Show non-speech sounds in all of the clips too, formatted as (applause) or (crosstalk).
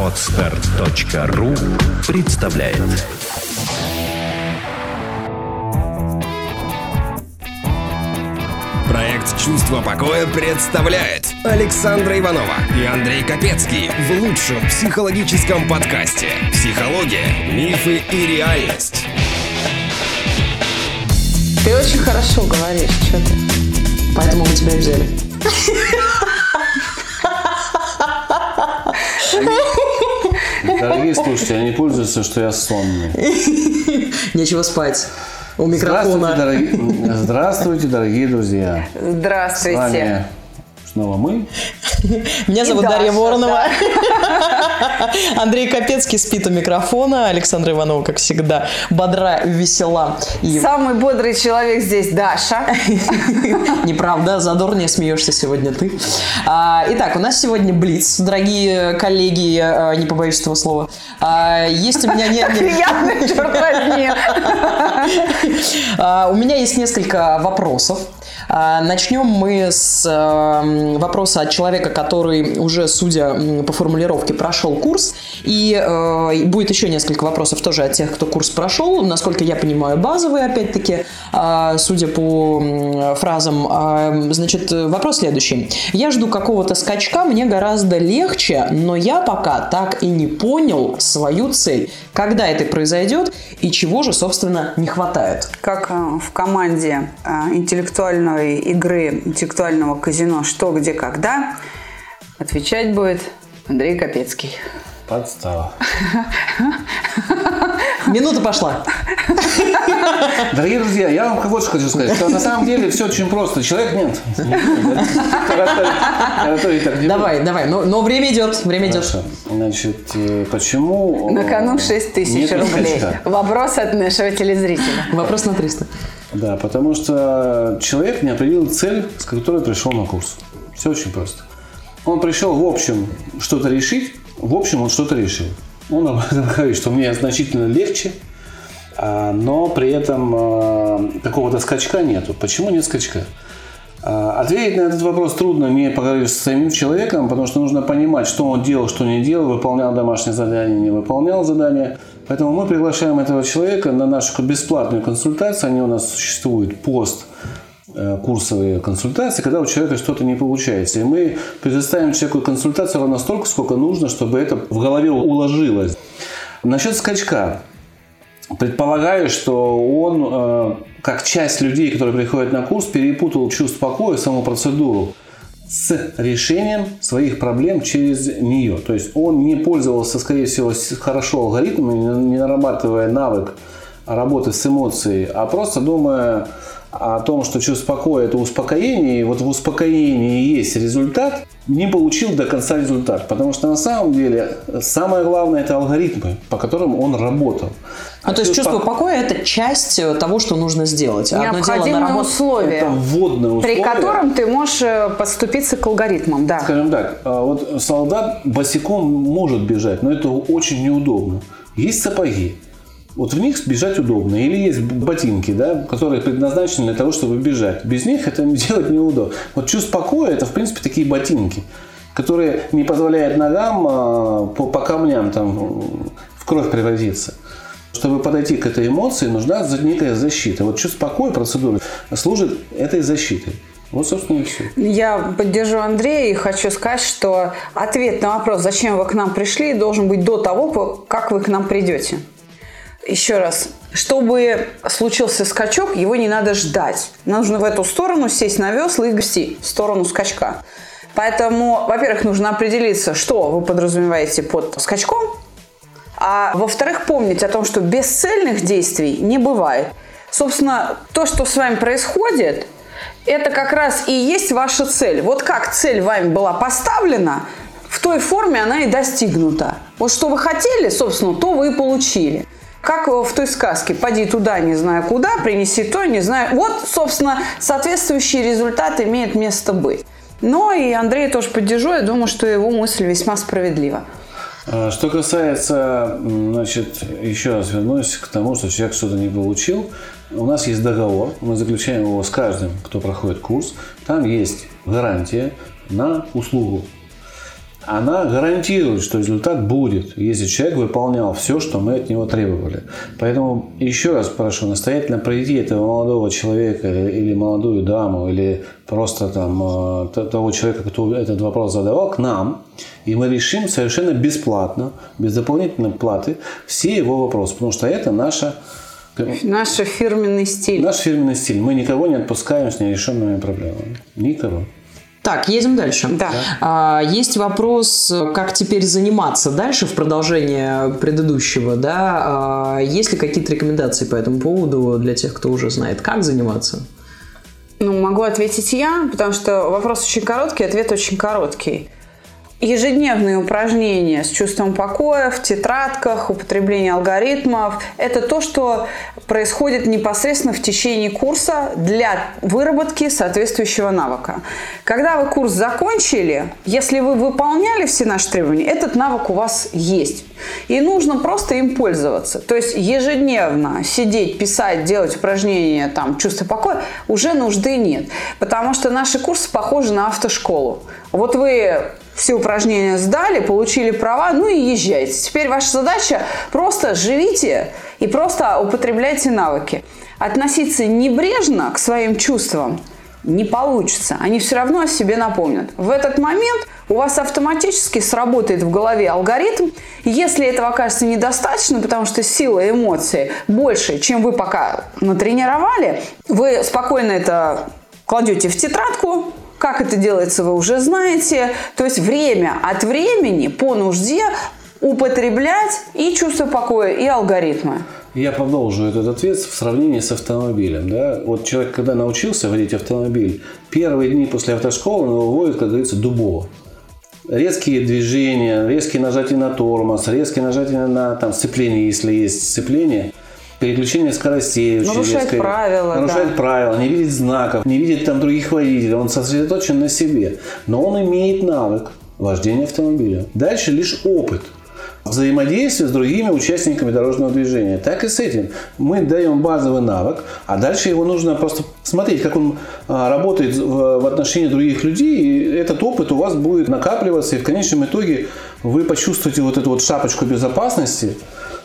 Отстар.ру представляет Проект «Чувство покоя» представляет Александра Иванова и Андрей Капецкий в лучшем психологическом подкасте «Психология, мифы и реальность». Ты очень хорошо говоришь, что ты. Поэтому мы тебя взяли. (laughs) (laughs) Дорогие слушатели, они пользуются, что я сонный. (laughs) Нечего спать. У Здравствуйте, микрофона. дорогие, здравствуйте, дорогие друзья. С Здравствуйте. вами снова мы. Меня зовут И Дарья Даша, Воронова. (laughs) Андрей Капецкий спит у микрофона. Александра Иванова, как всегда, бодра, весела. И Самый бодрый человек здесь Даша. (laughs) неправда, задорнее смеешься сегодня ты. А, итак, у нас сегодня Блиц, дорогие коллеги, а, не побоюсь этого слова. А, есть у меня... Приятно, черт возьми. (laughs) А, У меня есть несколько вопросов. А, Начнем мы с эм, вопроса от человека, который уже, судя по формулировке, прошел курс. И э, будет еще несколько вопросов тоже от тех, кто курс прошел. Насколько я понимаю, базовые, опять-таки, а, судя по фразам. А, Значит, вопрос следующий. Я жду какого-то скачка, мне гораздо легче, но я пока так и не понял свою цель. Когда это произойдет и чего же, собственно, не хватает? Как э, в команде э, интеллектуальной игры, интеллектуального казино «Что, где, когда» отвечать будет Андрей Капецкий. Подстава. (laughs) Минута пошла. Дорогие друзья, я вам вот что хочу сказать, что на самом деле все очень просто. Человек нет. Давай, давай. Но, но время идет, время идет. Значит, э, почему... На э, кону 6 тысяч нет рублей. Вопрос от нашего телезрителя. Вопрос на 300. Да, потому что человек не определил цель, с которой пришел на курс. Все очень просто. Он пришел, в общем, что-то решить, в общем, он что-то решил. Он об этом (laughs) говорит, что мне значительно легче, а, но при этом а, какого-то скачка нету. Почему нет скачка? А, Ответить на этот вопрос трудно, не поговорив с самим человеком, потому что нужно понимать, что он делал, что не делал, выполнял домашнее задание, не выполнял задание. Поэтому мы приглашаем этого человека на нашу бесплатную консультацию. Они у нас существуют пост э, курсовые консультации, когда у человека что-то не получается. И мы предоставим человеку консультацию ровно столько, сколько нужно, чтобы это в голове уложилось. Насчет скачка. Предполагаю, что он, э, как часть людей, которые приходят на курс, перепутал чувство покоя, саму процедуру с решением своих проблем через нее. То есть он не пользовался, скорее всего, хорошо алгоритмами, не нарабатывая навык работы с эмоцией, а просто думая о том, что чувство покоя – это успокоение, и вот в успокоении есть результат, не получил до конца результат. Потому что на самом деле самое главное – это алгоритмы, по которым он работал. Ну, то есть чувство покоя – это часть э, того, что нужно сделать. Одно дело условия, Это вводное условие. при котором ты можешь э, подступиться к алгоритмам. Да. Скажем так, а вот солдат босиком может бежать, но это очень неудобно. Есть сапоги. Вот в них бежать удобно. Или есть ботинки, да, которые предназначены для того, чтобы бежать. Без них это (laughs) делать неудобно. Вот чувство покоя – это, в принципе, такие ботинки, которые не позволяют ногам а, по, по камням там, в кровь превратиться. Чтобы подойти к этой эмоции, нужна некая защита. Вот чувство покоя, процедура, служит этой защитой. Вот, собственно, и все. Я поддержу Андрея и хочу сказать, что ответ на вопрос, зачем вы к нам пришли, должен быть до того, как вы к нам придете. Еще раз, чтобы случился скачок, его не надо ждать. Нужно в эту сторону сесть на весла и грести в сторону скачка. Поэтому, во-первых, нужно определиться, что вы подразумеваете под скачком, а во-вторых, помнить о том, что бесцельных действий не бывает. Собственно, то, что с вами происходит, это как раз и есть ваша цель. Вот как цель вами была поставлена, в той форме она и достигнута. Вот что вы хотели, собственно, то вы и получили. Как в той сказке «Поди туда, не знаю куда, принеси то, не знаю». Вот, собственно, соответствующий результат имеет место быть. Но и Андрей тоже поддержу, я думаю, что его мысль весьма справедлива. А, Что касается, значит, еще раз вернусь к тому, что человек что-то не получил. У нас есть договор, мы заключаем его с каждым, кто проходит курс. Там есть гарантия на услугу. Она гарантирует, что результат будет, если человек выполнял все, что мы от него требовали. Поэтому еще раз прошу настоятельно пройти этого молодого человека или молодую даму, или просто там э, того человека, кто этот вопрос задавал, к нам, и мы решим совершенно бесплатно, без дополнительной платы, все его вопросы, потому что это наша Наш фирменный стиль. Наш фирменный стиль. Мы никого не отпускаем с нерешенными проблемами. Никого. Так, едем дальше. Да. А, есть вопрос, как теперь заниматься дальше в продолжение предыдущего, да? А, есть ли какие-то рекомендации по этому поводу для тех, кто уже знает, как заниматься? Ну, могу ответить я, потому что вопрос очень короткий, ответ очень короткий. Ежедневные упражнения с чувством покоя в тетрадках, употребление алгоритмов – это то, что происходит непосредственно в течение курса для выработки соответствующего навыка. Когда вы курс закончили, если вы выполняли все наши требования, этот навык у вас есть. И нужно просто им пользоваться. То есть ежедневно сидеть, писать, делать упражнения, там, чувство покоя уже нужды нет. Потому что наши курсы похожи на автошколу. Вот вы все упражнения сдали, получили права, ну и езжайте. Теперь ваша задача просто живите и просто употребляйте навыки. Относиться небрежно к своим чувствам не получится. Они все равно о себе напомнят. В этот момент у вас автоматически сработает в голове алгоритм. Если этого окажется недостаточно, потому что сила эмоций больше, чем вы пока натренировали, вы спокойно это кладете в тетрадку, как это делается, вы уже знаете. То есть время от времени по нужде употреблять и чувство покоя, и алгоритмы. Я продолжу этот ответ в сравнении с автомобилем. Да? Вот человек, когда научился водить автомобиль, первые дни после автошколы он его водит, как говорится, дубово. Резкие движения, резкие нажатия на тормоз, резкие нажатия на там, сцепление, если есть сцепление – переключение скоростей. Нарушает резкое, правила. Нарушает да. правила, не видит знаков, не видит там других водителей. Он сосредоточен на себе. Но он имеет навык вождения автомобиля. Дальше лишь опыт взаимодействие с другими участниками дорожного движения. Так и с этим. Мы даем базовый навык, а дальше его нужно просто смотреть, как он а, работает в отношении других людей, и этот опыт у вас будет накапливаться, и в конечном итоге вы почувствуете вот эту вот шапочку безопасности,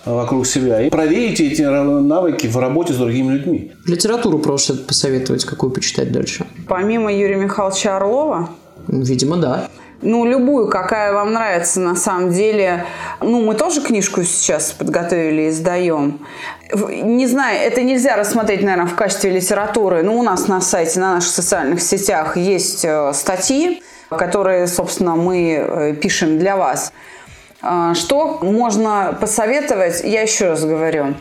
вокруг себя и проверите эти навыки в работе с другими людьми. Литературу просто посоветовать, какую почитать дальше? Помимо Юрия Михайловича Орлова? Видимо, да. Ну, любую, какая вам нравится на самом деле. Ну, мы тоже книжку сейчас подготовили и издаем. Не знаю, это нельзя рассмотреть, наверное, в качестве литературы. Но у нас на сайте, на наших социальных сетях есть э, статьи, которые, собственно, мы э, пишем для вас. А, что можно посоветовать? Я еще раз говорю.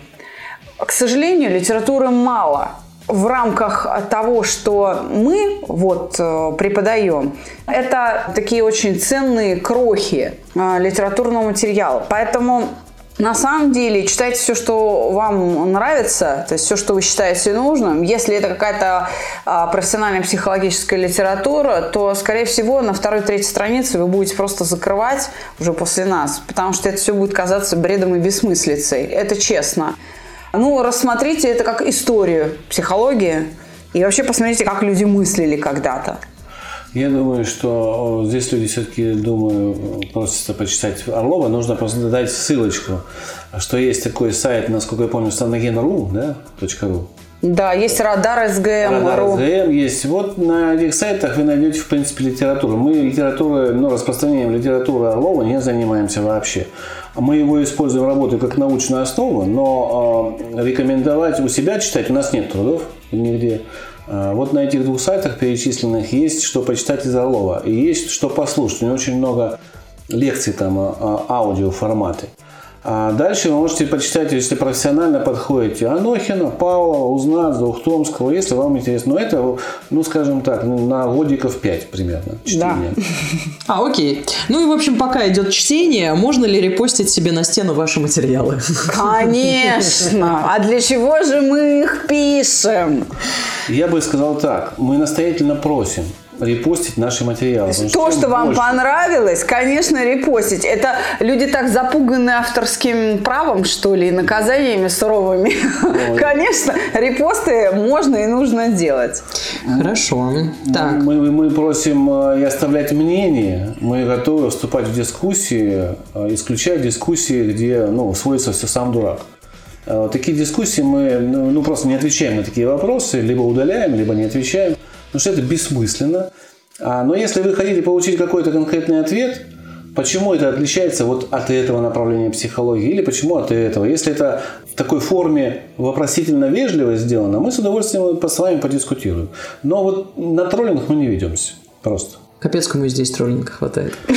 К сожалению, литературы мало в рамках того, что мы вот э, преподаем, это такие очень ценные крохи э, литературного материала. Поэтому на самом деле читайте все, что вам нравится, то есть все, что вы считаете нужным. Если это какая-то а, профессиональная психологическая литература, то, скорее всего, на второй, третьей странице вы будете просто закрывать уже после нас, потому что это все будет казаться бредом и бессмыслицей. Это честно. Ну, рассмотрите это как историю психологии и вообще посмотрите, как люди мыслили когда-то. Я думаю, что здесь люди все-таки, думаю, просятся почитать Орлова. Нужно просто дать ссылочку, что есть такой сайт, насколько я помню, станаген.ру, да, .ру. Да, есть радар СГМ. Радар СГМ есть. Вот на этих сайтах вы найдете, в принципе, литературу. Мы литературой, ну, распространением литературы Орлова не занимаемся вообще. Мы его используем в работе как научную основу, но э, рекомендовать у себя читать у нас нет трудов нигде. А, вот на этих двух сайтах перечисленных есть что почитать из Орлова. И есть что послушать. У него очень много лекций там, а, а, аудио форматы. А дальше вы можете почитать, если профессионально подходите, Анохина, Павлова, Узнат, Ухтомского, если вам интересно. Но это, ну, скажем так, на годиков 5 примерно чтение. Да. А, окей. Ну и, в общем, пока идет чтение, можно ли репостить себе на стену ваши материалы? Конечно! А для чего же мы их пишем? Я бы сказал так. Мы настоятельно просим репостить наши материалы. То, чем что вам больше- понравилось, конечно, репостить. Это люди так запуганы авторским правом, что ли, и наказаниями суровыми. Конечно, репосты можно и нужно делать. Хорошо. Так, Мы, мы просим э, и оставлять мнение. Мы готовы вступать в дискуссии, э, исключая дискуссии, где ну, сводится все сам дурак. Э, Такие дискуссии мы ну, ну, просто не отвечаем на такие вопросы, либо удаляем, либо не отвечаем, потому что это бессмысленно. А, Но если вы хотите получить какой-то конкретный ответ, почему это отличается вот от этого направления психологии или почему от этого, если это в такой форме вопросительно вежливо сделано, мы с удовольствием по- с вами подискутируем. Но вот на троллинг мы не ведемся. Просто. Капецкому и здесь троллинга хватает. (laughs)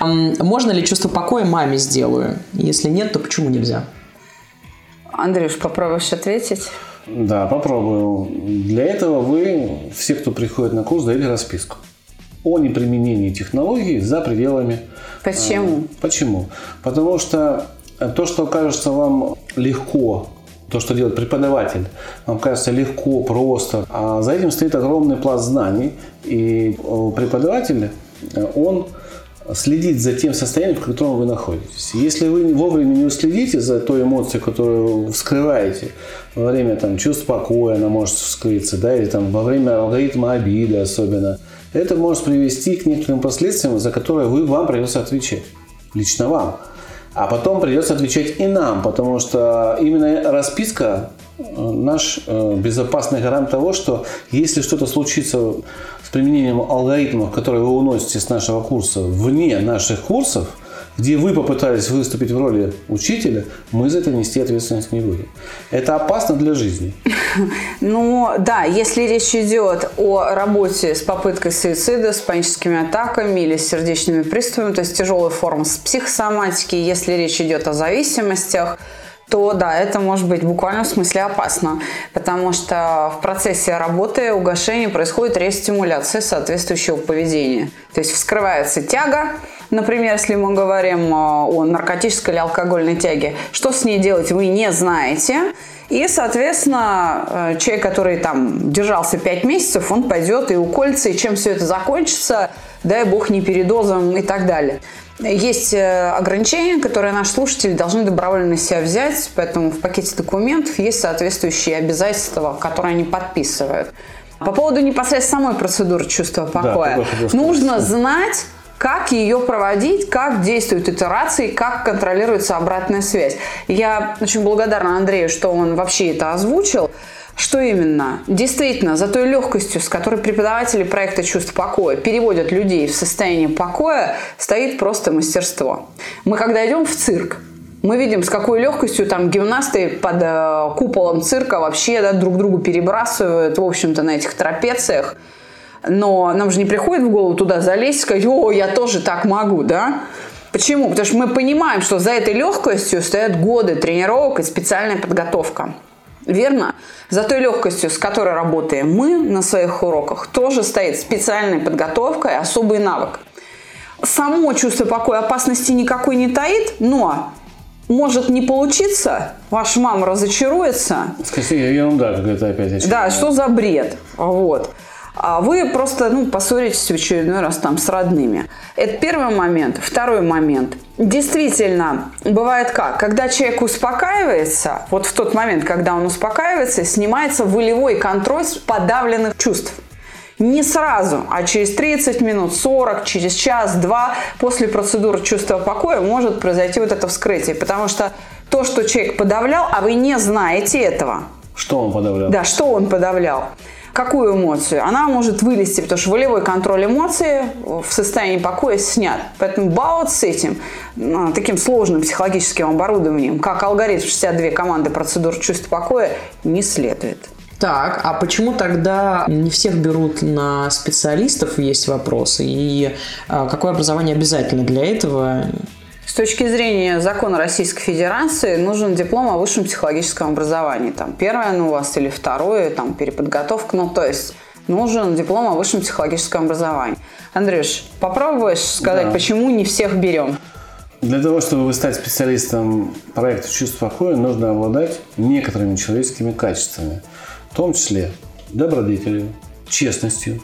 Можно ли чувство покоя маме сделаю? Если нет, то почему нельзя? Андрюш, попробуешь ответить? Да, попробую. Для этого вы, все, кто приходит на курс, даете расписку о неприменении технологий за пределами Почему? Почему? Потому что то, что кажется вам легко, то, что делает преподаватель, вам кажется легко, просто, а за этим стоит огромный пласт знаний, и э, преподаватель, э, он следит за тем состоянием, в котором вы находитесь. Если вы вовремя не уследите за той эмоцией, которую вскрываете во время там, чувств покоя, она может вскрыться, да, или там, во время алгоритма обиды особенно, это может привести к некоторым последствиям, за которые вы, вам придется отвечать. Лично вам. А потом придется отвечать и нам, потому что именно расписка наш э, безопасный гарант того, что если что-то случится с применением алгоритмов, которые вы уносите с нашего курса вне наших курсов, где вы попытались выступить в роли учителя, мы за это нести ответственность не будем. Это опасно для жизни. (laughs) Ну да, если речь идет о работе с попыткой суицида, с паническими атаками или с сердечными приступами, то есть тяжелая форма с психосоматики, если речь идет о зависимостях, то да, это может быть буквально в смысле опасно, потому что в процессе работы угошения происходит рестимуляция соответствующего поведения. То есть вскрывается тяга, например, если мы говорим э, о наркотической или алкогольной тяге, что с ней делать вы не знаете, и, соответственно, э, человек, который там держался 5 месяцев, он пойдет и уколется, и чем все это закончится, дай бог не передозом и так далее. Есть э, ограничения, которые наши слушатели должны добровольно на себя взять, поэтому в пакете документов есть соответствующие обязательства, которые они подписывают. По поводу непосредственно самой процедуры чувства покоя. сказать. Нужно знать, как ее проводить, как действуют итерации, как контролируется обратная связь. Я очень благодарна Андрею, что он вообще это озвучил. Что именно? Действительно, за той легкостью, с которой преподаватели проекта «Чувство покоя» переводят людей в состояние покоя, стоит просто мастерство. Мы когда идем в цирк, мы видим, с какой легкостью там гимнасты под э, куполом цирка вообще да, друг другу перебрасывают, в общем-то, на этих трапециях. Но нам же не приходит в голову туда залезть и сказать, о, я тоже так могу, да? Почему? Потому что мы понимаем, что за этой легкостью стоят годы тренировок и специальная подготовка. Верно? За той легкостью, с которой работаем мы на своих уроках, тоже стоит специальная подготовка и особый навык. Само чувство покоя опасности никакой не таит, но может не получиться, ваша мама разочаруется, Скажите, ерунда какая-то опять. очередная. да, что за бред? Вот. А вы просто ну, поссоритесь в очередной раз там с родными. Это первый момент. Второй момент. Действительно, бывает как? Когда человек успокаивается, вот в тот момент, когда он успокаивается, снимается волевой контроль с подавленных чувств. Не сразу, а через 30 минут, 40, через час-два после процедуры чувства покоя может произойти вот это вскрытие. Потому что то, что человек подавлял, а вы не знаете этого, Что он подавлял? да, что он подавлял? Какую эмоцию? Она может вылезти, потому что волевой контроль эмоций в состоянии покоя снят. Поэтому баут с этим, ну, таким сложным психологическим оборудованием, как алгоритм 62 команды процедур чувств покоя, не следует. Так, а почему тогда не всех берут на специалистов, есть вопросы, и а, какое образование обязательно для этого? С точки зрения закона Российской Федерации нужен диплом о высшем психологическом образовании. Там первое ну, у вас или второе, там переподготовка, ну то есть нужен диплом о высшем психологическом образовании. Андрюш, попробуешь сказать, Да. почему не всех берем? Для того, чтобы стать специалистом проекта «Чувство покоя», нужно обладать некоторыми человеческими качествами. В том числе добродетелью, честностью,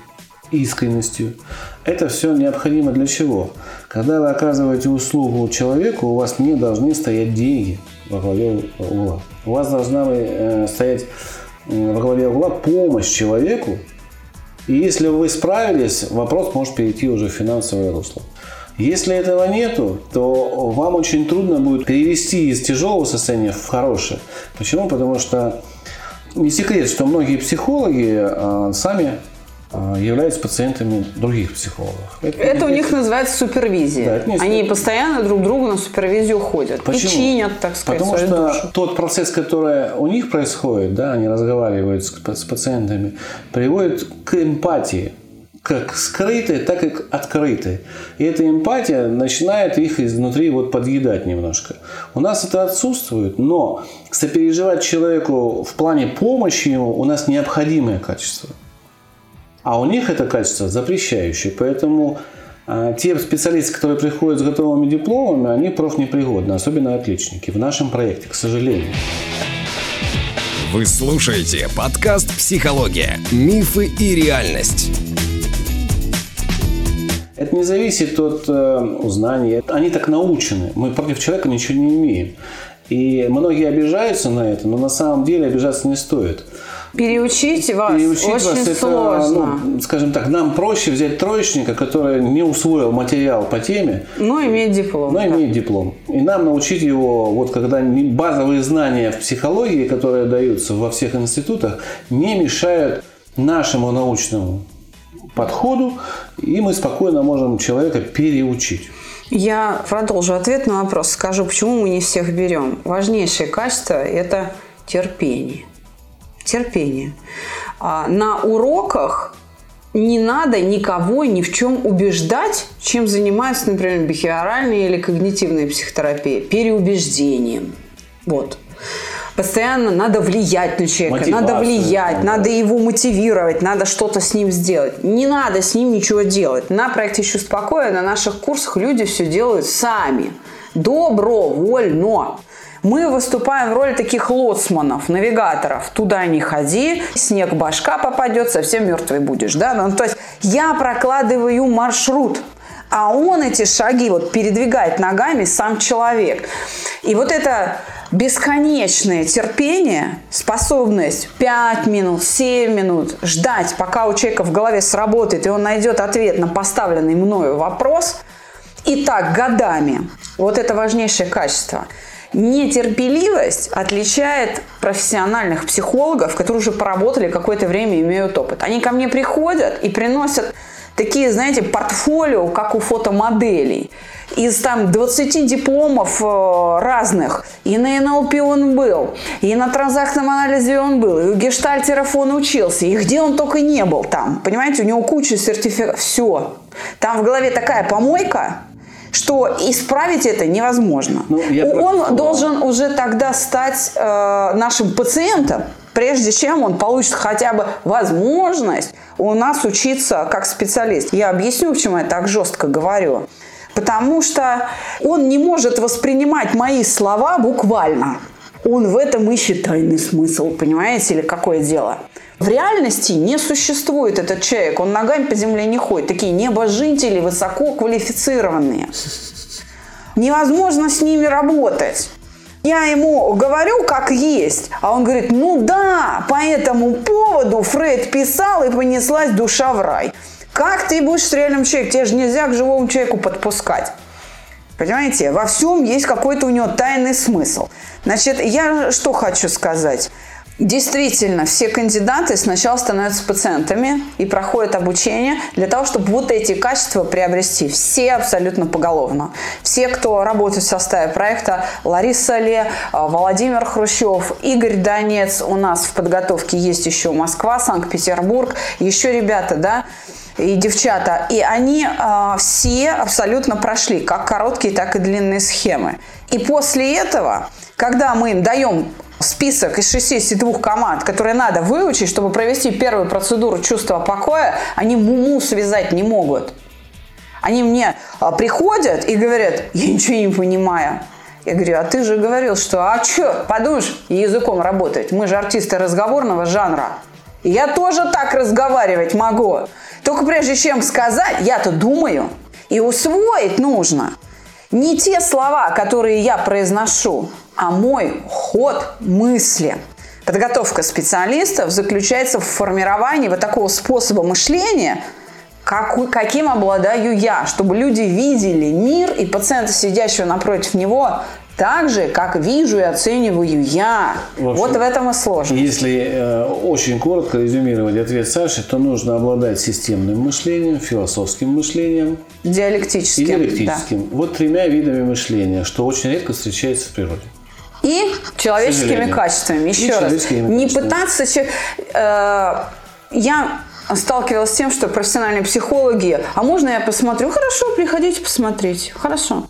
искренностью. Это все необходимо для чего? Когда вы оказываете услугу человеку, у вас не должны стоять деньги во главе угла. У вас должна э, стоять э, во главе угла помощь человеку. И если вы справились, вопрос может перейти уже в финансовое русло. Если этого нету, то вам очень трудно будет перевести из тяжелого состояния в хорошее. Почему? Потому что не секрет, что многие психологи а, сами являются пациентами других психологов. Это, это у них называется супервизия. Да, это Они постоянно друг другу на супервизию ходят. Почему? И чинят, так сказать, Потому что душу. тот процесс, который у них происходит, да, они разговаривают с, с пациентами, приводит к эмпатии как скрытой, так и открытой. И эта эмпатия начинает их изнутри вот подъедать немножко. У нас это отсутствует, но сопереживать человеку в плане помощи ему у нас необходимое качество. А у них это качество запрещающее. Поэтому а, те специалисты, которые приходят с готовыми дипломами, они профнепригодны, особенно отличники в нашем проекте, к сожалению. Вы слушаете подкаст «Психология. Мифы и реальность». Это не зависит от э, узнаний. Они так научены. Мы против человека ничего не имеем. И многие обижаются на это, но на самом деле обижаться не стоит. Переучить вас Переучить очень вас это, сложно. ну, скажем так, нам проще взять троечника, который не усвоил материал по теме, но имеет диплом. но да. имеет диплом. И нам научить его, вот когда базовые знания в психологии, которые даются во всех институтах, не мешают нашему научному подходу, и мы спокойно можем человека переучить. Я продолжу ответ на вопрос. Скажу, почему мы не всех берем. Важнейшее качество – это терпение. Терпение. А На уроках не надо никого ни в чем убеждать, чем занимается, например, бихеоральная или когнитивная психотерапия. Переубеждением. Вот. Постоянно надо влиять на человека, надо Мотивация, влиять, да. надо его мотивировать, надо что-то с ним сделать. Не надо с ним ничего делать. На проекте «Чувство покоя» на наших курсах люди все делают сами. Добровольно. Мы выступаем в роли таких лоцманов, навигаторов. Туда не ходи, снег башка попадет, совсем мертвый будешь. Да? Ну, то есть я прокладываю маршрут, а он эти шаги вот передвигает ногами сам человек. И вот это бесконечное терпение, способность 5 минут, 7 минут ждать, пока у человека в голове сработает, и он найдет ответ на поставленный мною вопрос, и так годами. Вот это важнейшее качество. Нетерпеливость отличает профессиональных психологов, которые уже поработали какое-то время имеют опыт. Они ко мне приходят и приносят такие, знаете, портфолио, как у фотомоделей. Из там 20 дипломов э, разных. И на НЛП он был, и на транзактном анализе он был, и у гештальтеров он учился, и где он только не был там. Понимаете, у него куча сертификатов. Все. Там в голове такая помойка, что исправить это невозможно. Ну, Он просто- должен уже тогда стать э, нашим пациентом, прежде чем он получит хотя бы возможность у нас учиться как специалист. Я объясню, почему я так жестко говорю. Потому что он не может воспринимать мои слова буквально. Он в этом ищет тайный смысл, понимаете, или какое дело. В реальности не существует этот человек, он ногами по земле не ходит. Такие небожители, высоко квалифицированные. Невозможно с ними работать. Я ему говорю, как есть, а он говорит, ну да, по этому поводу Фрейд писал и понеслась душа в рай. Как ты будешь с реальным человеком? Тебе же нельзя к живому человеку подпускать. Понимаете, во всем есть какой-то у него тайный смысл. Значит, я что хочу сказать. Действительно, все кандидаты сначала становятся пациентами и проходят обучение для того, чтобы вот эти качества приобрести. Все абсолютно поголовно. Все, кто работает в составе проекта, Лариса Ле, а, Владимир Хрущев, Игорь Донец, у нас в подготовке есть еще Москва, Санкт-Петербург, еще ребята, да, и девчата. И они а, все абсолютно прошли как короткие, так и длинные схемы. И после этого, когда мы им даем список из 62 команд, которые надо выучить, чтобы провести первую процедуру чувства покоя, они муму связать не могут. Они мне а, приходят и говорят, я ничего не понимаю. Я говорю, а ты же говорил, что, а что, подумаешь, языком работать. Мы же артисты разговорного жанра. Я тоже так разговаривать могу. Только прежде чем сказать, я-то думаю. И усвоить нужно не те слова, которые я произношу, а мой ход мысли. Подготовка специалистов заключается в формировании вот такого способа мышления, как, каким обладаю я, чтобы люди видели мир и пациента, сидящего напротив него, так же, как вижу и оцениваю я. В общем, вот в этом и сложность. Если э, очень коротко резюмировать ответ Саши, то нужно обладать системным мышлением, философским мышлением Диалектическим. и диалектическим. Вот тремя видами мышления, что очень редко встречается в природе. И человеческими качествами. И Еще раз. человеческими Не качествами. пытаться... э, я сталкивалась с тем, что профессиональные психологи, а можно я посмотрю? Хорошо, приходите посмотреть. Хорошо.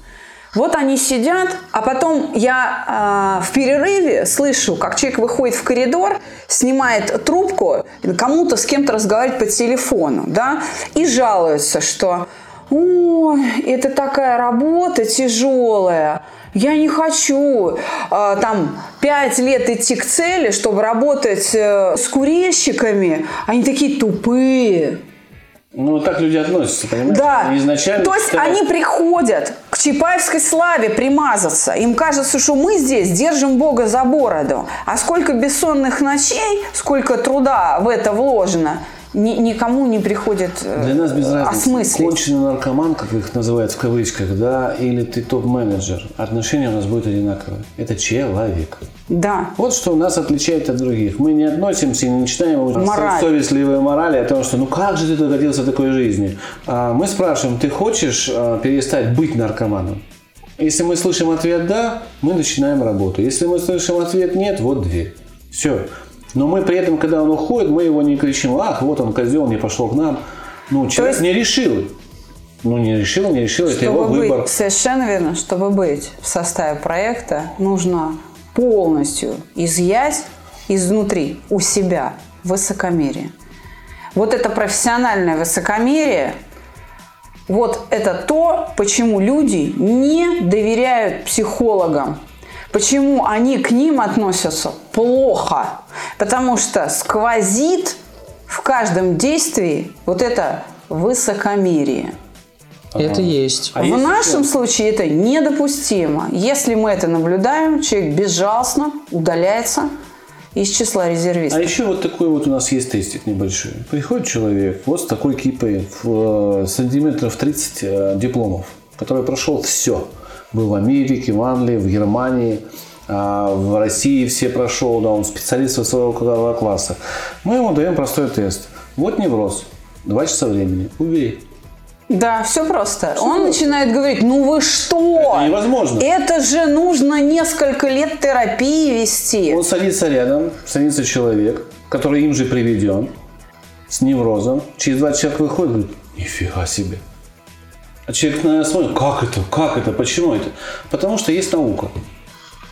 Вот они сидят, а потом я э, в перерыве слышу, как человек выходит в коридор, снимает трубку, кому-то с кем-то разговаривает по телефону, да, и жалуется, что «Ой, это такая работа тяжелая, я не хочу э, там пять лет идти к цели, чтобы работать э, с курильщиками, они такие тупые». Ну, так люди относятся, понимаешь? Да. Изначально То есть считают- они приходят к Чапаевской славе примазаться. Им кажется, что мы здесь держим Бога за бороду. А сколько бессонных ночей, сколько труда в это вложено, ни- никому не приходит э, Для нас без разницы, осмыслить. конченый наркоман, как их называют в кавычках, да, или ты топ-менеджер, отношения у нас будут одинаковые. Это человек. Да. Вот что нас отличает от других. Мы не относимся и не начинаем Мораль. совестливые морали о том, что ну как же ты докатился до такой жизни. А мы спрашиваем, ты хочешь а, перестать быть наркоманом? Если мы слышим ответ «да», мы начинаем работу. Если мы слышим ответ «нет», вот дверь. Все. Но мы при этом, когда он уходит, мы его не кричим «ах, вот он козел, не пошел к нам». Ну, человек есть- не решил. Ну, не решил, не решил, это его Чтобы быть, выбор. совершенно верно, чтобы быть в составе проекта, нужно полностью изъять изнутри, у себя, высокомерие. Вот это профессиональное высокомерие, вот это то, почему люди не доверяют психологам. Почему они к ним относятся плохо? Потому что сквозит в каждом действии вот это высокомерие. Это есть. А в есть нашем еще- случае это недопустимо. Если мы это наблюдаем, человек безжалостно удаляется из числа резервистов. А еще вот такой вот у нас есть тестик небольшой. Приходит человек вот с такой кипой в э, сантиметров 30 э, дипломов, который прошел все. Был в Америке, в Англии, в Германии, а, в России все прошел, да, он специалист высокого класса. Мы ему даем простой тест. Вот невроз, два часа времени, убери. Да, все просто. Он начинает говорить, ну вы что? Это невозможно. Это же нужно несколько лет терапии вести. Он садится рядом, садится человек, который им же приведен, с неврозом. Через два часа выходит, говорит, нифига себе. А человек наверное, смотрит, как это, как это, почему это? Потому что есть наука,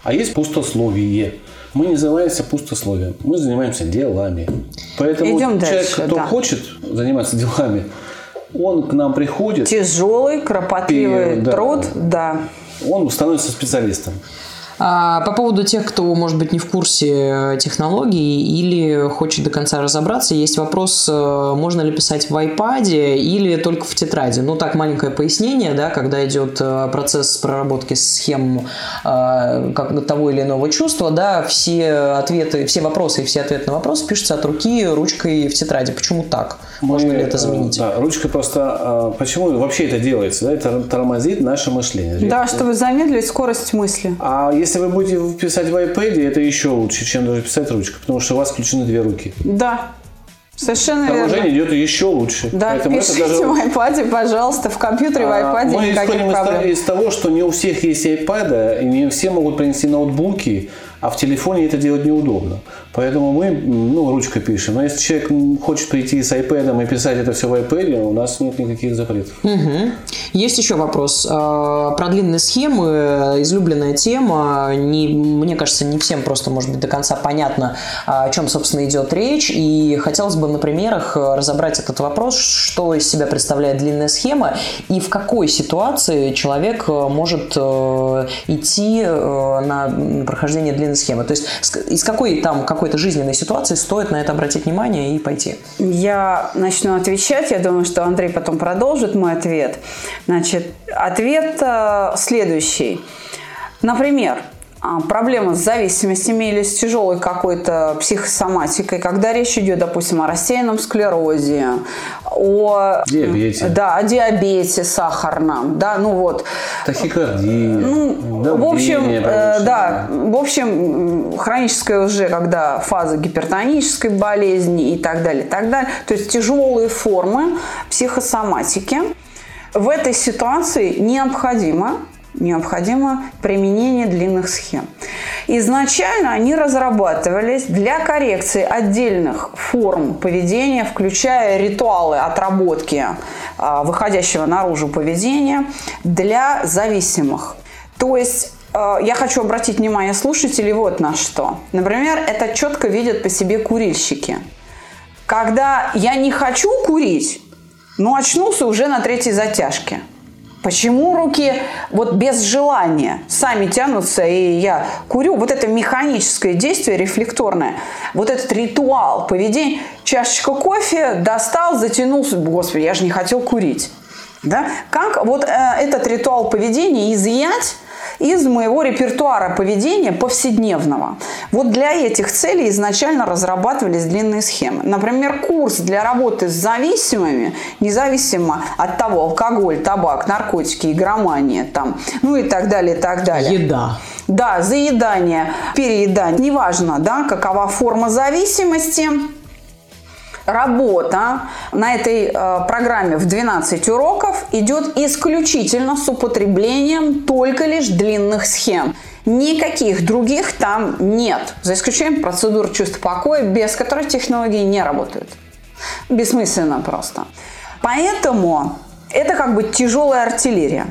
а есть пустословие. Мы не занимаемся пустословием, мы занимаемся делами. Поэтому Идем человек, дальше, кто да. хочет заниматься делами, он к нам приходит, Тяжелый, кропотливый Пи- да. труд, да. он становится специалистом. А, по поводу тех, кто, может быть, не в курсе технологий или хочет до конца разобраться, есть вопрос, э, можно ли писать в iPad или только в тетради. Ну, так, маленькое пояснение, да, когда идет э, процесс проработки схем э, как того или иного чувства, да, все ответы, все вопросы и все ответы на вопросы пишутся от руки ручкой в тетради. Почему так? Можно Мы, ли это заменить? Да, ручка просто... а, Почему вообще это делается? Да? Это тормозит наше мышление. Да, чтобы замедлить скорость мысли. А если вы будете писать в iPad, это еще лучше, чем даже писать ручкой, потому что у вас включены две руки. Да, совершенно верно. Торможение идет еще лучше. Да, Поэтому это пишите даже в iPad, пожалуйста, в компьютере, в А, iPad, Мы никаких исходим из того, что не у всех есть iPad, и не все могут принести ноутбуки, а в телефоне это делать неудобно. Поэтому мы ну, ручкой пишем. Но если человек хочет прийти с iPad и писать это все в iPad, у нас нет никаких запретов. Мгм. Есть еще вопрос. А, Про длинные схемы, излюбленная тема. Не, мне кажется, не всем просто, может быть, до конца понятно, а, о чем, собственно, идет речь. И хотелось бы на примерах разобрать этот вопрос, что из себя представляет длинная схема и в какой ситуации человек э, может э, идти э, на прохождение длинной длинной схемы? То есть из какой там какой-то жизненной ситуации стоит на это обратить внимание и пойти? Я начну отвечать. Я думаю, что Андрей потом продолжит мой ответ. Значит, ответ э, следующий. Например, проблемы с зависимостями или с тяжелой какой-то психосоматикой, когда речь идет, допустим, о рассеянном склерозе, о диабете, да, о диабете сахарном, да, ну вот. Тахикардия. Ну, в общем, э, да, в общем, хроническая уже, когда фаза гипертонической болезни и так далее, и так далее. То есть тяжелые формы психосоматики. В этой ситуации необходимо необходимо применение длинных схем. Изначально они разрабатывались для коррекции отдельных форм поведения, включая ритуалы отработки а, выходящего наружу поведения для зависимых. То есть а, я хочу обратить внимание слушателей вот на что. Например, это четко видят по себе курильщики. Когда я не хочу курить, но очнулся уже на третьей затяжке – Почему руки вот без желания сами тянутся, и я курю? Вот это механическое действие, рефлекторное, вот этот ритуал поведения, чашечка кофе, достал, затянулся, господи, я же не хотел курить. Да? Как вот э, этот ритуал поведения изъять из моего репертуара поведения повседневного. Вот для этих целей изначально разрабатывались длинные схемы. Например, курс для работы с зависимыми, независимо от того, алкоголь, табак, наркотики, игромания, там, ну и так далее, и так далее. Еда. Да, заедание, переедание, неважно, да, какова форма зависимости, работа на этой э, программе в 12 уроков идет исключительно с употреблением только лишь длинных схем. Никаких других там нет, за исключением процедур чувств покоя, без которой технологии не работают. Бессмысленно просто. Поэтому это как бы тяжелая артиллерия.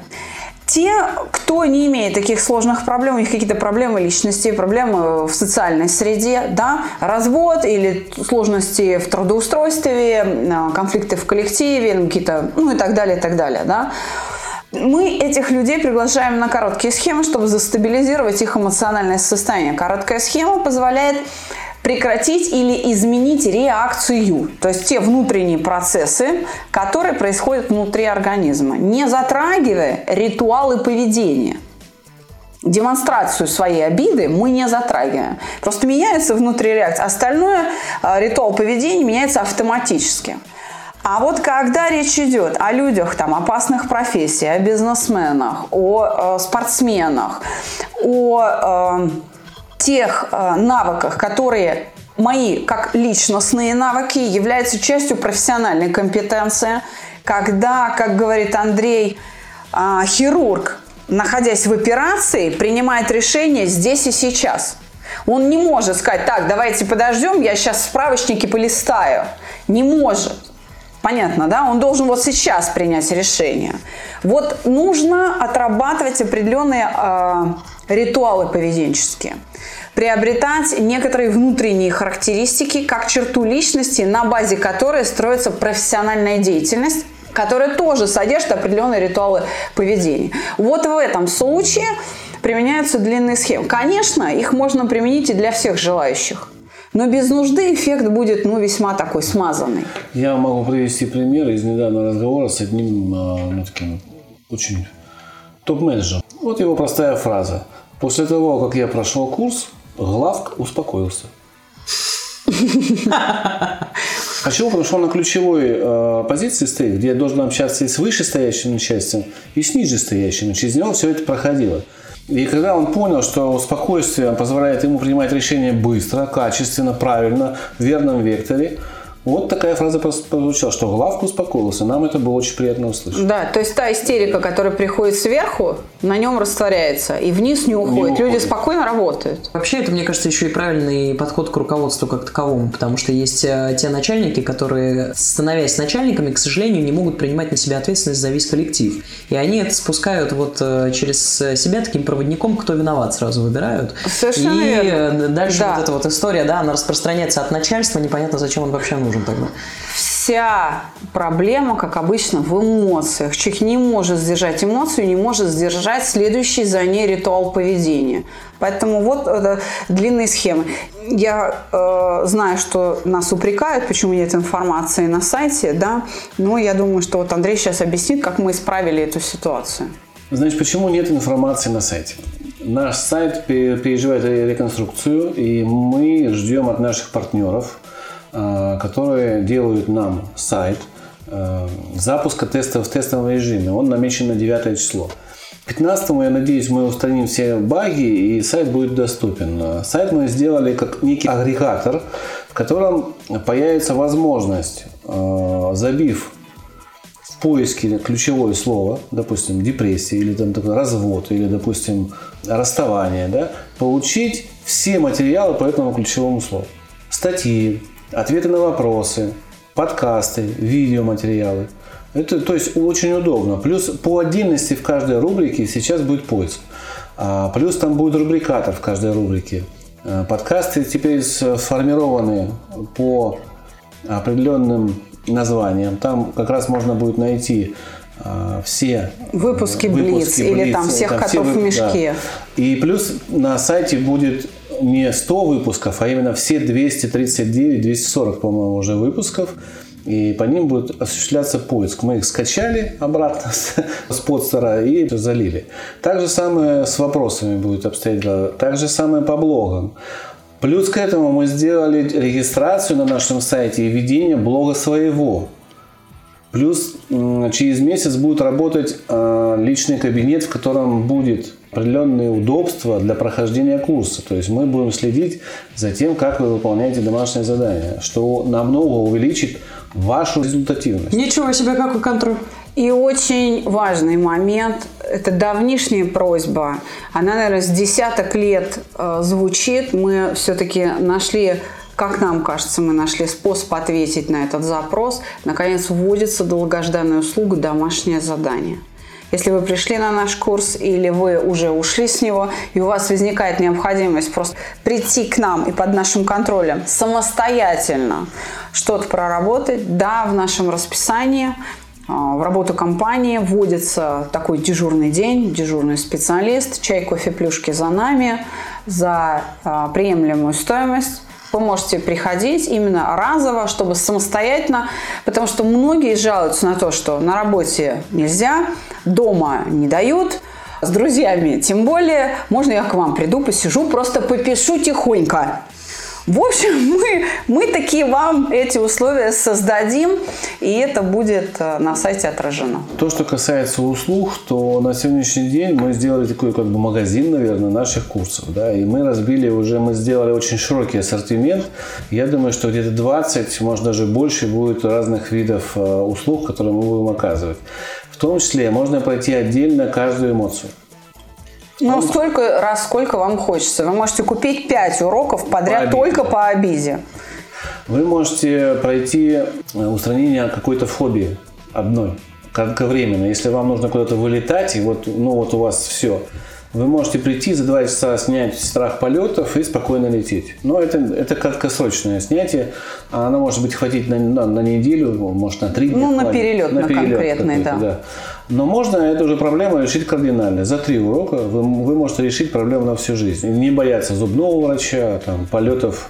Те, кто не имеет таких сложных проблем, у них какие-то проблемы личности, проблемы в социальной среде, да, развод или сложности в трудоустройстве, э, конфликты в коллективе, какие-то, ну и так далее, и так далее, да. Мы этих людей приглашаем на короткие схемы, чтобы застабилизировать их эмоциональное состояние. Короткая схема позволяет прекратить или изменить реакцию, то есть те внутренние процессы, которые происходят внутри организма, не затрагивая ритуалы поведения. Демонстрацию своей обиды мы не затрагиваем. Просто меняется внутри реакция. Остальное, а, ритуал поведения меняется автоматически. А вот когда речь идет о людях там, опасных профессий, о бизнесменах, о э, спортсменах, о э, тех э, навыках, которые мои как личностные навыки являются частью профессиональной компетенции, когда, как говорит Андрей, э, хирург, находясь в операции, принимает решение здесь и сейчас. Он не может сказать, так, давайте подождем, я сейчас в справочнике полистаю. Не может. Понятно, да? Он должен вот сейчас принять решение. Вот нужно отрабатывать определенные э, ритуалы поведенческие приобретать некоторые внутренние характеристики как черту личности, на базе которой строится профессиональная деятельность, которая тоже содержит определенные ритуалы поведения. Вот в этом случае применяются длинные схемы. Конечно, их можно применить и для всех желающих. Но без нужды эффект будет ну, весьма такой смазанный. Я могу привести пример из недавнего разговора с одним а, ну, таким очень топ-менеджером. Вот его простая фраза. После того, как я прошел курс, Главк успокоился. Почему? Потому что он на ключевой э, позиции стоит, где должен общаться и с вышестоящим начальством, и с нижестоящим. Через него все это проходило. И когда он понял, что спокойствие позволяет ему принимать решения быстро, качественно, правильно, в верном векторе, вот такая фраза прозвучала, что главку успокоился. Нам это было очень приятно услышать. Да, то есть та истерика, которая приходит сверху, на нем растворяется и вниз не уходит. Не уходит. Люди спокойно работают. Вообще, это, мне кажется, еще и правильный подход к руководству как таковому, потому что есть э, те начальники, которые, становясь начальниками, к сожалению, не могут принимать на себя ответственность за весь коллектив. И они это спускают вот э, через себя таким проводником, кто виноват, сразу выбирают. Совершенно и верно. дальше да. вот эта вот история, да, она распространяется от начальства, непонятно, зачем он вообще нужен нужен тогда? вся проблема, как обычно, в эмоциях. Человек не может сдержать эмоцию, не может сдержать следующий за ней ритуал поведения. Поэтому вот это длинные схемы. Я э, знаю, что нас упрекают, почему нет информации на сайте, да, но я думаю, что вот Андрей сейчас объяснит, как мы исправили эту ситуацию. Значит, почему нет информации на сайте? Наш сайт переживает реконструкцию, и мы ждем от наших партнеров, которые делают нам сайт, э, запуска тестов в тестовом режиме. Он намечен на 9 число. 15 я надеюсь, мы устраним все баги и сайт будет доступен. Сайт мы сделали как некий агрегатор, в котором появится возможность, э, забив в поиске ключевое слово, допустим, депрессия или там такой развод, или, допустим, расставание, да, получить все материалы по этому ключевому слову. Статьи, ответы на вопросы, подкасты, видеоматериалы – это, то есть, очень удобно. Плюс по отдельности в каждой рубрике сейчас будет поиск. А, плюс там будет рубрикатор в каждой рубрике. А, подкасты теперь сформированы по определенным названиям. Там как раз можно будет найти а, все выпуски, выпуски Блиц или там всех там котов все, в мешке. Да. И плюс на сайте будет не 100 выпусков, а именно все 239, 240, по-моему, уже выпусков и по ним будет осуществляться поиск. Мы их скачали обратно с, с подстера и залили. Так же самое с вопросами будет обстоять. Так же самое по блогам. Плюс к этому мы сделали регистрацию на нашем сайте и ведение блога своего. Плюс через месяц будет работать а, личный кабинет, в котором будет определенные удобства для прохождения курса. То есть мы будем следить за тем, как вы выполняете домашнее задание, что намного увеличит вашу результативность. Ничего себе, какой контроль. И очень важный момент – это давнишняя просьба. Она, наверное, с десяток лет э, звучит. Мы все-таки нашли как нам кажется, мы нашли способ ответить на этот запрос. Наконец, вводится долгожданная услуга «Домашнее задание». Если вы пришли на наш курс или вы уже ушли с него, и у вас возникает необходимость просто прийти к нам и под нашим контролем самостоятельно что-то проработать, да, в нашем расписании а, в работу компании вводится такой дежурный день, дежурный специалист, чай, кофе, плюшки за нами, за а, приемлемую стоимость вы можете приходить именно разово, чтобы самостоятельно, потому что многие жалуются на то, что на работе нельзя, дома не дают, с друзьями тем более. Можно я к вам приду, посижу, просто попишу тихонько. В общем, (laughs) мы, мы такие вам эти условия создадим, и это будет э, на сайте отражено. То, что касается услуг, то на сегодняшний день мы сделали такой как бы магазин, наверное, наших курсов. Да, и мы разбили уже, мы сделали очень широкий ассортимент. Я думаю, что где-то 20, может даже больше будет разных видов э, услуг, которые мы будем оказывать. В том числе можно пройти отдельно каждую эмоцию. Ну, столько раз, сколько вам хочется. Вы можете купить 5 уроков подряд по только по обиде. Вы можете пройти э, устранение какой-то фобии одной, кратковременно. Если вам нужно куда-то вылетать, и вот, ну, вот у вас все, вы можете прийти за 2 часа снять страх полетов и спокойно лететь. Но это, это краткосрочное снятие. Оно может быть хватить на, на, на неделю, может на 3 дня. Ну, на перелет, на, на перелет конкретный, да. да. Но можно эту же проблему решить кардинально. За три урока вы, вы можете решить проблему на всю жизнь. Не бояться зубного врача, там, полетов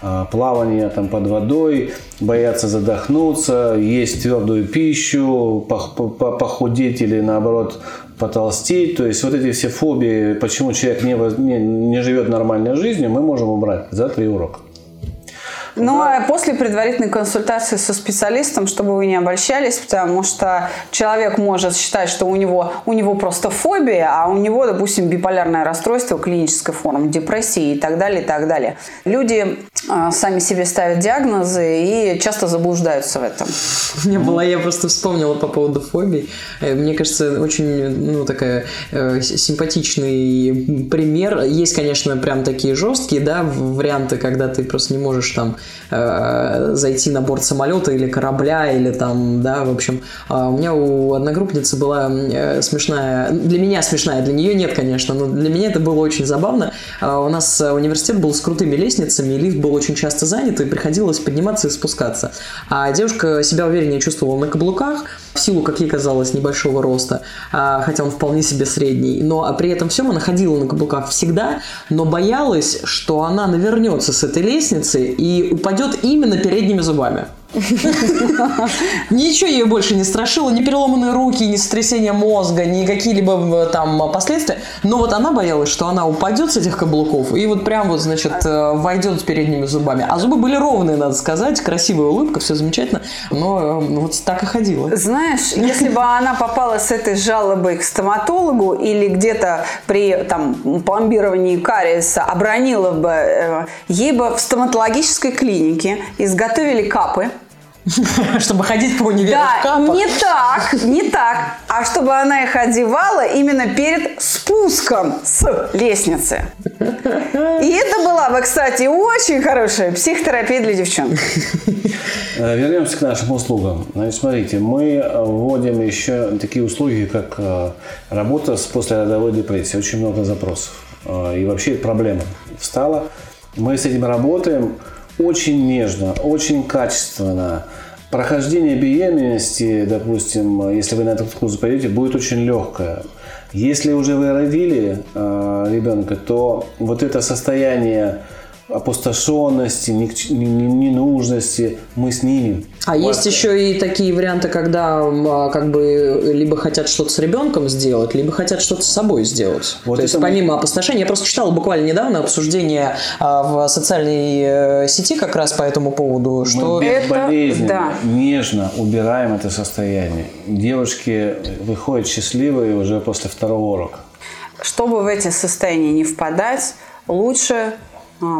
а, плавания там, под водой, бояться задохнуться, есть твердую пищу, похудеть или наоборот потолстеть. То есть вот эти все фобии, почему человек не, не, не живет нормальной жизнью, мы можем убрать за три урока. Ну, а после предварительной консультации со специалистом, чтобы вы не обольщались, потому что человек может считать, что у него, у него просто фобия, а у него, допустим, биполярное расстройство, клиническая форма депрессии и так далее, и так далее. Люди э, сами себе ставят диагнозы и часто заблуждаются в этом. Не было, я просто вспомнила по поводу фобий. Э, мне кажется, очень, ну, такая э, симпатичный пример. Есть, конечно, прям такие жесткие, да, варианты, когда ты просто не можешь там э, зайти на борт самолета или корабля, или там, да, в общем. А у меня у одногруппницы была э, смешная, для меня смешная, для нее нет, конечно, но для меня это было очень забавно. А у нас университет был с крутыми лестницами, и лифт был очень часто занят, и приходилось подниматься и спускаться. А девушка себя увереннее чувствовала на каблуках, в силу, как ей казалось, небольшого роста, а, хотя он вполне себе средний. Но при этом всем она ходила на каблуках всегда, но боялась, что она навернется с этой лестницы и упадет именно передними зубами. Ничего ее больше не страшило, ни переломанные руки, ни сотрясение мозга, ни какие-либо э, там последствия. Но вот она боялась, что она упадет с этих каблуков и вот прям вот, значит, э, войдет с передними зубами. А зубы были ровные, надо сказать, красивая улыбка, все замечательно, но э, вот так и ходила. Знаешь, если бы она попала с этой жалобой к стоматологу или где-то при там пломбировании кариеса обронила бы, ей бы в стоматологической клинике изготовили капы, (laughs) Чтобы ходить по универу Да, не так, не так. А чтобы она их одевала именно перед спуском с лестницы. И это была бы, кстати, очень хорошая психотерапия для девчонок. (laughs) Э, вернемся к нашим услугам. Значит, смотрите, мы вводим еще такие услуги, как э, работа с послеродовой депрессией. Очень много запросов. Э, и вообще проблема встала. Мы с этим работаем очень нежно, очень качественно. Прохождение беременности, допустим, если вы на этот курс пойдете, будет очень легкое. Если уже вы родили э, ребенка, то вот это состояние опустошенности, ненужности мы снимем. А вот. есть еще и такие варианты, когда а, как бы либо хотят что-то с ребенком сделать, либо хотят что-то с собой сделать. Вот То есть помимо мы... опустошения, я просто читала буквально недавно обсуждение а, в социальной э, сети как раз по этому поводу, что... Мы безболезненно, это... да. нежно убираем это состояние. Девушки выходят счастливые уже после второго урока. Чтобы в эти состояния не впадать, лучше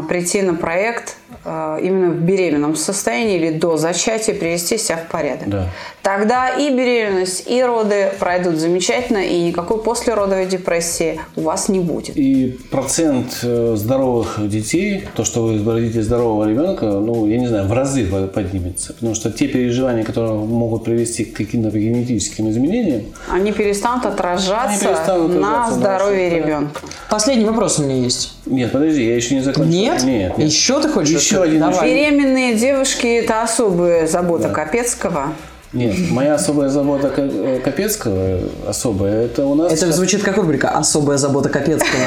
прийти на проект а, именно в беременном состоянии или до зачатия привести себя в порядок. Да. Тогда и беременность, и роды пройдут замечательно, и никакой послеродовой депрессии у вас не будет. И процент э, здоровых детей, то, что вы родите здорового ребенка, ну, я не знаю, в разы поднимется. Потому что те переживания, которые могут привести к каким-то генетическим изменениям, они перестанут отражаться, они перестанут на здоровье ребенка. Последний вопрос у меня есть. Нет, подожди, я еще не закончил. Нет? Нет. нет. Еще ты хочешь? Еще один. Давай. Беременные девушки – это особая забота да. Капецкого. Нет, моя особая забота э, Капецкого, особая, это у нас... Это сейчас... звучит как рубрика «Особая забота Капецкого».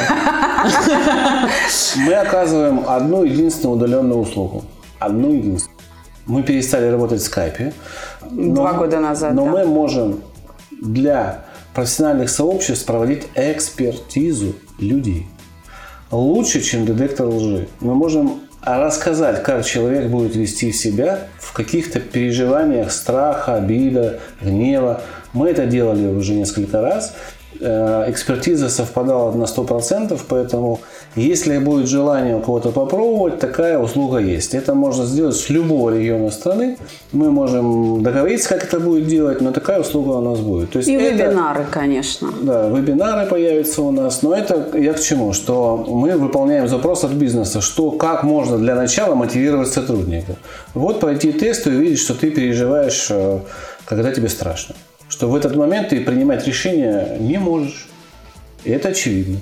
Мы оказываем одну единственную удаленную услугу. Одну единственную. Мы перестали работать в скайпе. Два года назад, Но мы можем для профессиональных сообществ проводить экспертизу людей. Лучше, чем детектор лжи. Мы можем рассказать, как человек будет вести себя в каких-то переживаниях страха, обида, гнева. Мы это делали уже несколько раз. Э, экспертиза совпадала на 100%, поэтому если будет желание у кого-то попробовать, такая услуга есть. Это можно сделать с любого региона страны. Мы можем договориться, как это будет делать, но такая услуга у нас будет. То есть И это, вебинары, конечно. Да, вебинары появятся у нас. Но это я к чему? Что мы выполняем запрос от бизнеса, что как можно для начала мотивировать сотрудника. Вот пройти тест и увидеть, что ты переживаешь, э, когда тебе страшно что в этот момент ты принимать решение не можешь. И это очевидно.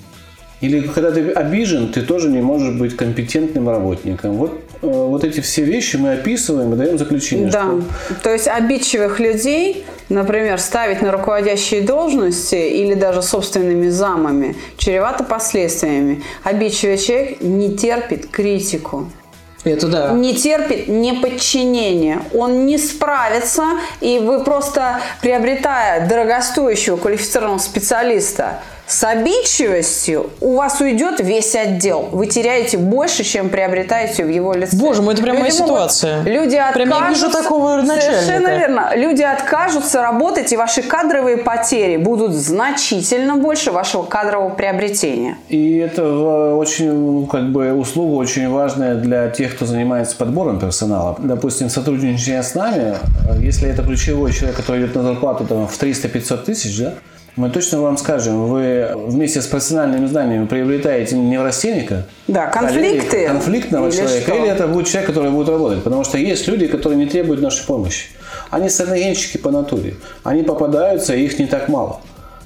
Или когда ты обижен, ты тоже не можешь быть компетентным работником. Вот, э, вот эти все вещи мы описываем и даем заключение. Да. Что... То есть обидчивых людей, например, ставить на руководящие должности или даже собственными замами, чревато последствиями. Обидчивый человек не терпит критику. Это да. Не терпит неподчинения. Он не справится, и вы просто, приобретая дорогостоящего квалифицированного специалиста, с обидчивостью у вас уйдет весь отдел. Вы теряете больше, чем приобретаете в его лице. Боже мой, это прям моя ситуация. Люди прям откажутся. я вижу такого начальника. Совершенно верно. Люди откажутся работать, и ваши кадровые потери будут значительно больше вашего кадрового приобретения. И это э, очень, ну, как бы, услуга очень важная для тех, кто занимается подбором персонала. Допустим, сотрудничание с нами, э, если это ключевой человек, который идет на зарплату там, в 300-500 тысяч, да, Мы точно вам скажем, вы вместе с профессиональными знаниями приобретаете неврастенника, Да, конфликты. коллеги, конфликтного или человека, что? или это будет человек, который будет работать. Потому что есть люди, которые не требуют нашей помощи. Они стратегенщики по натуре. Они попадаются, и их не так мало.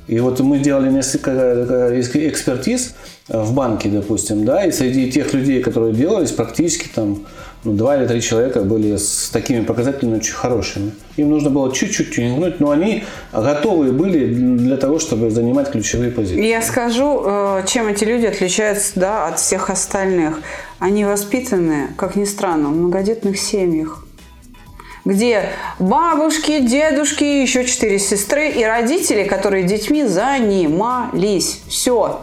И вот мы делали несколько э, э, экспертиз в банке, допустим, да, и среди тех людей, которые делались, практически там ну, два или три человека были с такими показателями очень хорошими. Им нужно было чуть-чуть тюнингнуть, но они готовы были для того, чтобы занимать ключевые позиции. Я скажу, э, чем эти люди отличаются да, от всех остальных. Они воспитаны, как ни странно, в многодетных семьях где бабушки, дедушки, еще четыре сестры и родители, которые детьми занимались. Все.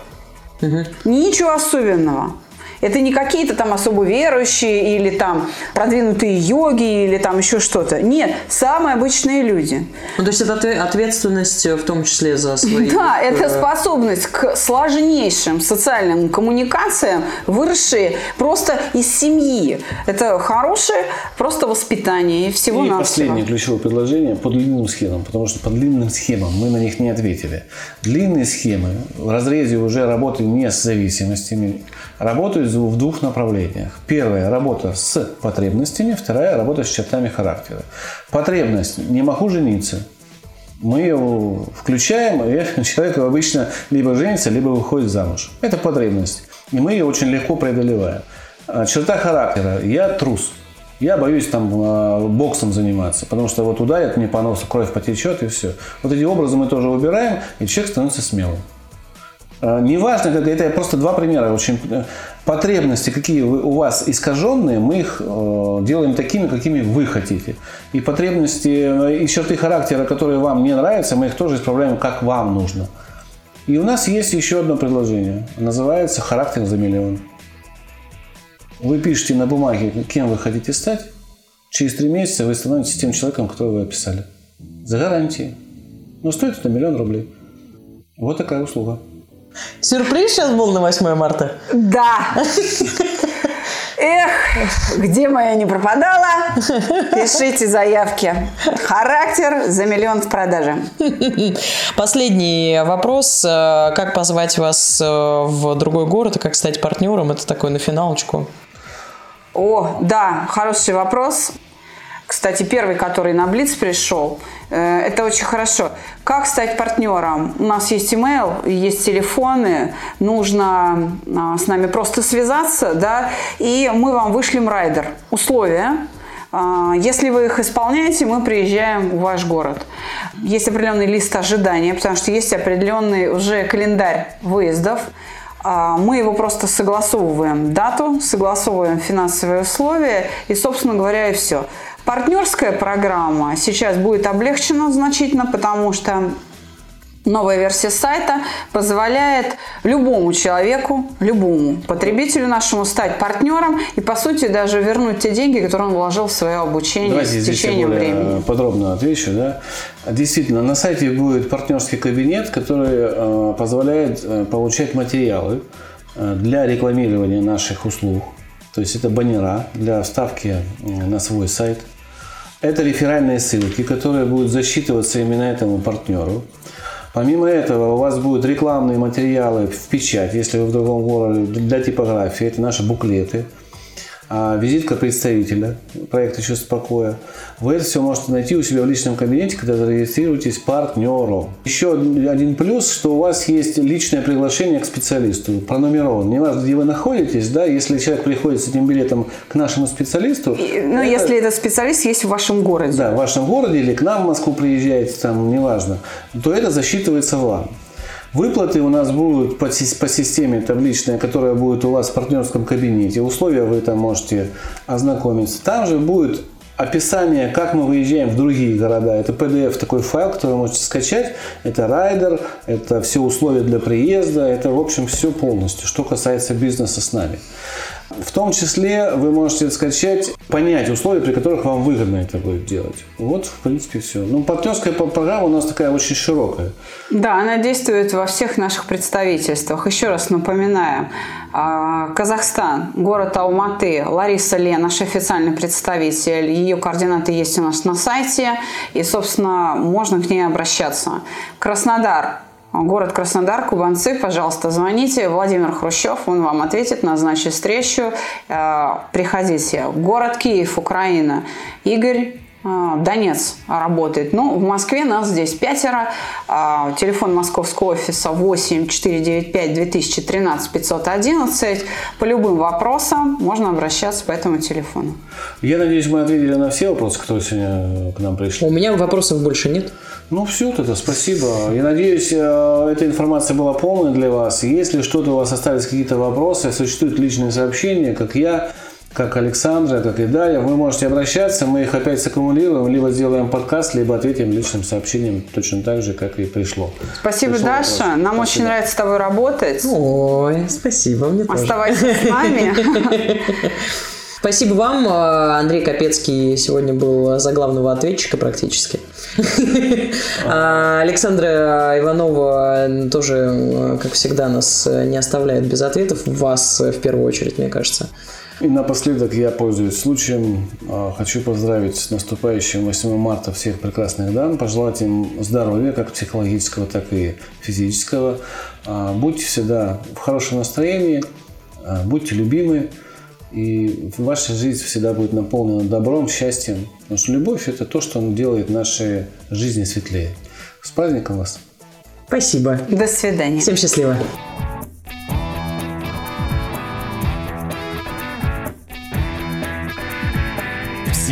Ничего особенного. Это не какие-то там особо верующие или там продвинутые йоги или там еще что-то. Нет, самые обычные люди. Ну, то есть это отве- ответственность э, в том числе за свои... (laughs) Да, это э, способность к сложнейшим социальным коммуникациям, выросшие просто из семьи. Это хорошее просто воспитание и всего И на последнее ключевое предложение по длинным схемам, потому что по длинным схемам мы на них не ответили. Длинные схемы в разрезе уже работы не с зависимостями, работают в двух направлениях. Первая – работа с потребностями, вторая – работа с чертами характера. Потребность – не могу жениться. Мы его включаем, и (laughs) человек обычно либо женится, либо выходит замуж. Это потребность. И мы ее очень легко преодолеваем. А Черта характера – я трус. Я боюсь там э, боксом заниматься, потому что вот ударят мне по носу, кровь потечет и все. Вот эти образы мы тоже убираем, и человек становится смелым. Э, Неважно, это просто два примера. Очень э, потребности, какие у вас искаженные, мы их э, делаем такими, какими вы хотите. И потребности и черты характера, которые вам не нравятся, мы их тоже исправляем, как вам нужно. И у нас есть еще одно предложение. Называется «Характер за миллион». Вы пишете на бумаге, кем вы хотите стать. Через три месяца вы становитесь тем человеком, которого вы описали. За гарантией. Но стоит это миллион рублей. Вот такая услуга. Сюрприз сейчас был на 8 марта? Да. (laughs) Эх, где моя не пропадала? Пишите заявки. Характер за миллион в продаже. (laughs) Последний вопрос. Э, Как позвать вас э, в другой город и как стать партнером? Это такой на финалочку. О, да, хороший вопрос. Кстати, первый, который на Блиц пришел, э, это очень хорошо. Как стать партнером? У нас есть email, есть телефоны, нужно а, с нами просто связаться, да, и мы вам вышлем райдер. Условия. А, Если вы их исполняете, мы приезжаем в ваш город. Есть определенный лист ожидания, потому что есть определенный уже календарь выездов. А, Мы его просто согласовываем дату, согласовываем финансовые условия и, собственно говоря, и все. Партнерская программа сейчас будет облегчена значительно, потому что Новая версия сайта позволяет любому человеку, любому потребителю нашему стать партнером и, по сути, даже вернуть те деньги, которые он вложил в свое обучение Давайте течением более времени. подробно отвечу. Да? Действительно, на сайте будет партнерский кабинет, который э, позволяет э, получать материалы э, для рекламирования наших услуг. То есть это баннера для вставки на свой сайт. Это реферальные ссылки, которые будут засчитываться именно этому партнеру. Помимо этого, у вас будут рекламные материалы в печать, если вы в другом городе, для типографии. Это наши буклеты. А, визитка представителя проекта «Чувство покоя». Вы это все можете найти у себя в личном кабинете, когда зарегистрируетесь партнером. Еще один плюс, что у вас есть личное приглашение к специалисту, пронумерован. Неважно, где вы находитесь, да, если человек приходит с этим билетом к нашему специалисту, И, Ну, это- если этот специалист есть в вашем городе. да, в вашем городе или к нам в Москву приезжаете, там, неважно, то это засчитывается вам. Выплаты у нас будут по, по системе табличная, которая будет у вас в партнерском кабинете. Условия вы там можете ознакомиться. Там же будет описание, как мы выезжаем в другие города. Это PDF такой файл, который вы можете скачать. Это райдер, это все условия для приезда, это в общем все полностью, что касается бизнеса с нами. В том числе вы можете скачать, понять условия, при которых вам выгодно это будет делать. Вот, в принципе, все. Ну, партнерская программа у нас такая очень широкая. Да, она действует во всех наших представительствах. Еще раз напоминаем. а, Казахстан, город Алматы, Лариса Ле, наш официальный представитель. Ее координаты есть у нас на сайте. И, собственно, можно к ней обращаться. Краснодар, Город Краснодар, Кубанцы, пожалуйста, звоните. Владимир Хрущев, он вам ответит, назначит встречу. Э, приходите. Город Киев, Украина. Игорь Донец работает. Ну, в Москве нас здесь пятеро. А, телефон московского офиса 8 495 2013 511. По любым вопросам можно обращаться по этому телефону. Я надеюсь, мы ответили на все вопросы, которые сегодня к нам пришли. У меня вопросов больше нет. Ну, все тогда, спасибо. Я надеюсь, э, эта информация была полной для вас. Если что-то у вас остались какие-то вопросы, существуют личные сообщения, как я, как Александра, как и Дарья, вы можете обращаться, мы их опять саккумулируем, либо сделаем подкаст, либо ответим личным сообщением точно так же, как и пришло. Спасибо, пришло Даша. Вопрос. Нам спасибо. очень нравится с тобой работать. Ой, спасибо, мне Оставайся тоже. с нами. (laughs) Спасибо вам. Андрей Капецкий сегодня был за главного ответчика практически. (laughs) А Александра Иванова тоже, как всегда, нас не оставляет без ответов. Вас в первую очередь, мне кажется. И напоследок я пользуюсь случаем, а, хочу поздравить с наступающим 8 марта всех прекрасных дам, пожелать им здоровья, как психологического, так и физического. А, будьте всегда в хорошем настроении, а, будьте любимы, и ваша жизнь всегда будет наполнена добром, счастьем. Потому что любовь – это то, что делает наши жизни светлее. С праздником вас! Спасибо. До свидания. Всем счастливо.